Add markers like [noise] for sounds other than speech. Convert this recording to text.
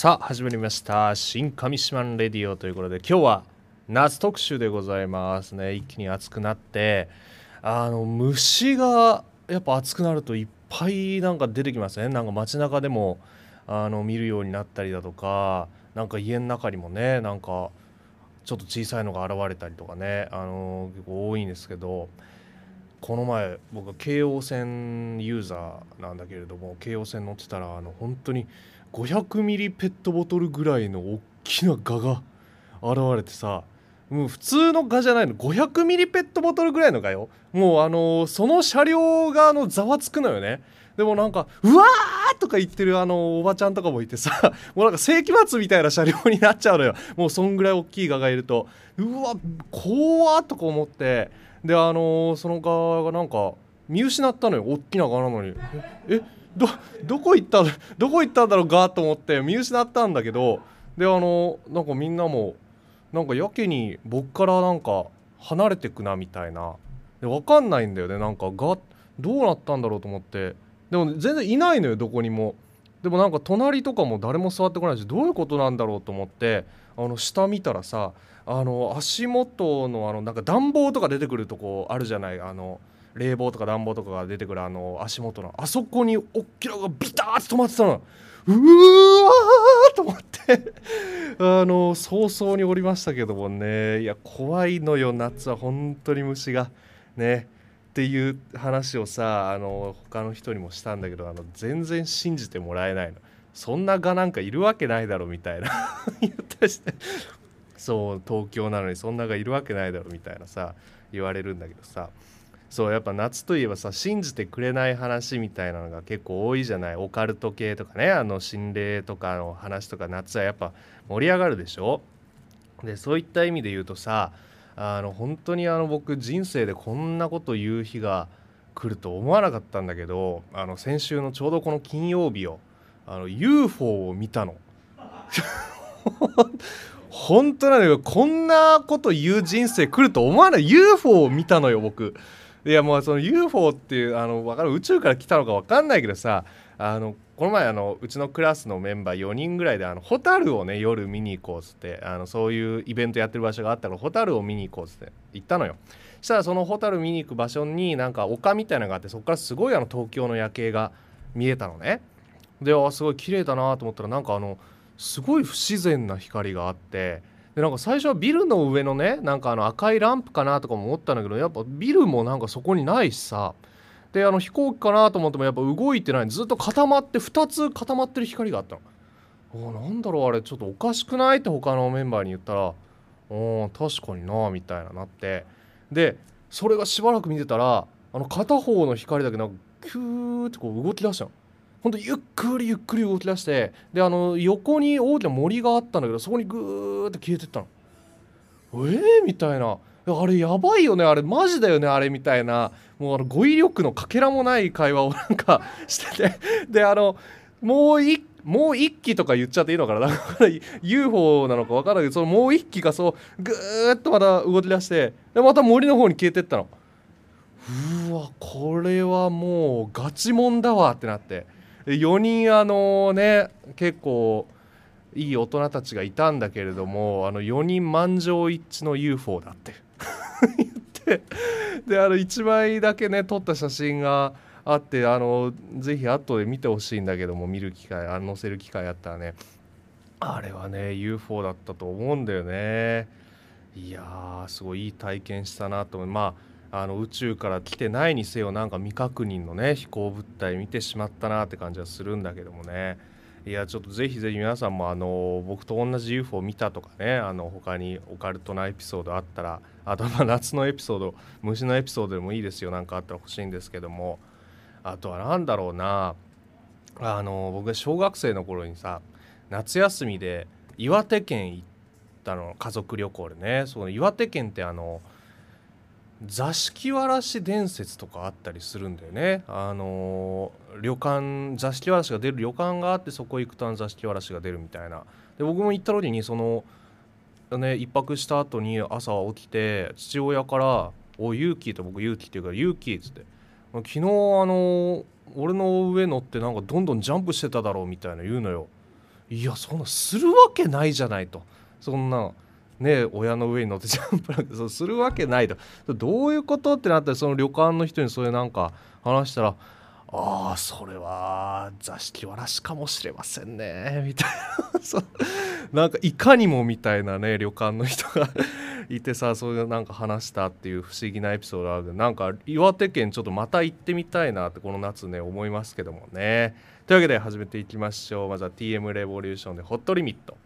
さあ始まりました。新上島レディオということで今日は夏特集でございますね。一気に暑くなってあの虫がやっぱ暑くなるといっぱいなんか出てきますね。なんか街中でもあの見るようになったりだとかなんか家の中にもねなんかちょっと小さいのが現れたりとかねあの結構多いんですけどこの前僕は京王線ユーザーなんだけれども京王線乗ってたらあの本当に500ミリペットボトルぐらいの大きなガが現れてさもう普通のガじゃないの。500ミリペットボトルぐらいのガよ。もうあのその車両があのざわつくのよね。でもなんか「うわー!」とか言ってるあのおばちゃんとかもいてさ [laughs] もうなんか世紀末みたいな車両になっちゃうのよ。もうそんぐらい大きいガがいると。うわ怖っとか思って。であのそのガがなんか見失ったのよ。大きなガなのに。えどどこ行ったどこ行ったんだろうガと思って見失ったんだけどであのなんかみんなもなんかやけに僕からなんか離れてくなみたいな。で分かんないんだよねなんかがどうなったんだろうと思って。でも全然いないのよどこにも。でもなんか隣とかも誰も座ってこないしどういうことなんだろうと思ってあの下見たらさあの足元のあのなんか暖房とか出てくるとこあるじゃないあの冷房とか暖房とかが出てくるあの足元の。あそこにおっきながビターッと止まってたの。うわーと思って。あの早々におりましたけどもね。いや怖いのよ夏は本当に虫が。ね。っていう話をさあの他の人にもしたんだけどあの全然信じてもらえないの。そんながなんかいるわけないだろみたいな。[laughs] 言ったりして。そう東京なのにそんながいるわけないだろみたいなさ言われるんだけどさ。そうやっぱ夏といえばさ信じてくれない話みたいなのが結構多いじゃない？オカルト系とかねあの心霊とかの話とか夏はやっぱ盛り上がるでしょ？でそういった意味で言うとさあの本当にあの僕人生でこんなこと言う日が来ると思わなかったんだけどあの先週のちょうどこの金曜日をあの UFO を見たの。[laughs] 本当なんだけどこんなこと言う人生来ると思わない？UFO を見たのよ僕。いやもうその UFO っていうあの分かる？宇宙から来たのか分かんないけどさあのこの前あのうちのクラスのメンバー4人ぐらいであのホタルをね夜見に行こうっつってあのそういうイベントやってる場所があったからホタルを見に行こうっつって行ったのよ。したらそのホタル見に行く場所になんか丘みたいなのがあってそこからすごいあの東京の夜景が見えたのね。であすごい綺麗だなと思ったらなんかあのすごい不自然な光があってでなんか最初はビルの上のねなんかあの赤いランプかなとかも思ったんだけどやっぱビルもなんかそこにないしさであの飛行機かなと思ってもやっぱ動いてないずっと固まって2つ固まってる光があったの。おなんだろうあれちょっとおかしくないって他のメンバーに言ったら「お確かにな」みたいななってでそれがしばらく見てたらあの片方の光だけなんかキューってこう動き出したの。ほんとゆっくりゆっくり動き出してであの横に大きな森があったんだけどそこにグーって消えてったの。えー、みたいな。あれやばいよねあれ。マジだよねあれみたいな。もうあの語彙力のかけらもない会話を [laughs] なんかしてて。であのもう一もう一機とか言っちゃっていいのかな。だから UFO なのか分からないけどそのもう一機がそうぐーっとまた動き出してでまた森の方に消えてったの。うわこれはもうガチモンだわってなって。4人あのね結構いい大人たちがいたんだけれどもあの4人満場一致の UFO だって。[laughs] 言って。であの1枚だけね撮った写真があってあのぜひ後で見てほしいんだけども見る機会あ載せる機会あったらね。あれはね UFO だったと思うんだよね。いやーすごいいい体験したなと思いまああの宇宙から来てないにせよなんか未確認のね飛行物体見てしまったなって感じはするんだけどもね。いやちょっとぜひぜひ皆さんもあの僕と同じ UFO 見たとかねあの他にオカルトなエピソードあったらあとまあ夏のエピソード虫のエピソードでもいいですよ。なんかあったら欲しいんですけども。あとは何だろうな。あの僕が小学生の頃にさ夏休みで岩手県行ったの。家族旅行でね。その岩手県ってあの座敷わらし伝説とかあったりするんだよね。あの旅館座敷わらしが出る旅館があってそこ行くとあの座敷わらしが出るみたいな。で僕も行った時にそのね一泊した後に朝起きて父親から「おゆうき」と僕「ゆうき」って言うから「ゆうき」っつって「昨日あの俺の上乗ってなんかどんどんジャンプしてただろう」みたいな言うのよ。いやそんなするわけないじゃないとそんなね親の上に乗ってジャンプなんてそうするわけないと。どういうことってなったらその旅館の人にそれなんか話したらああそれは座敷わらしかもしれませんねみたいな。[laughs] そなんかいかにもみたいなね旅館の人が [laughs] いてさそういうなんか話したっていう不思議なエピソードあるなんか岩手県ちょっとまた行ってみたいなってこの夏ね思いますけどもね。というわけで始めていきましょう。まずは TM レボリューションでホットリミット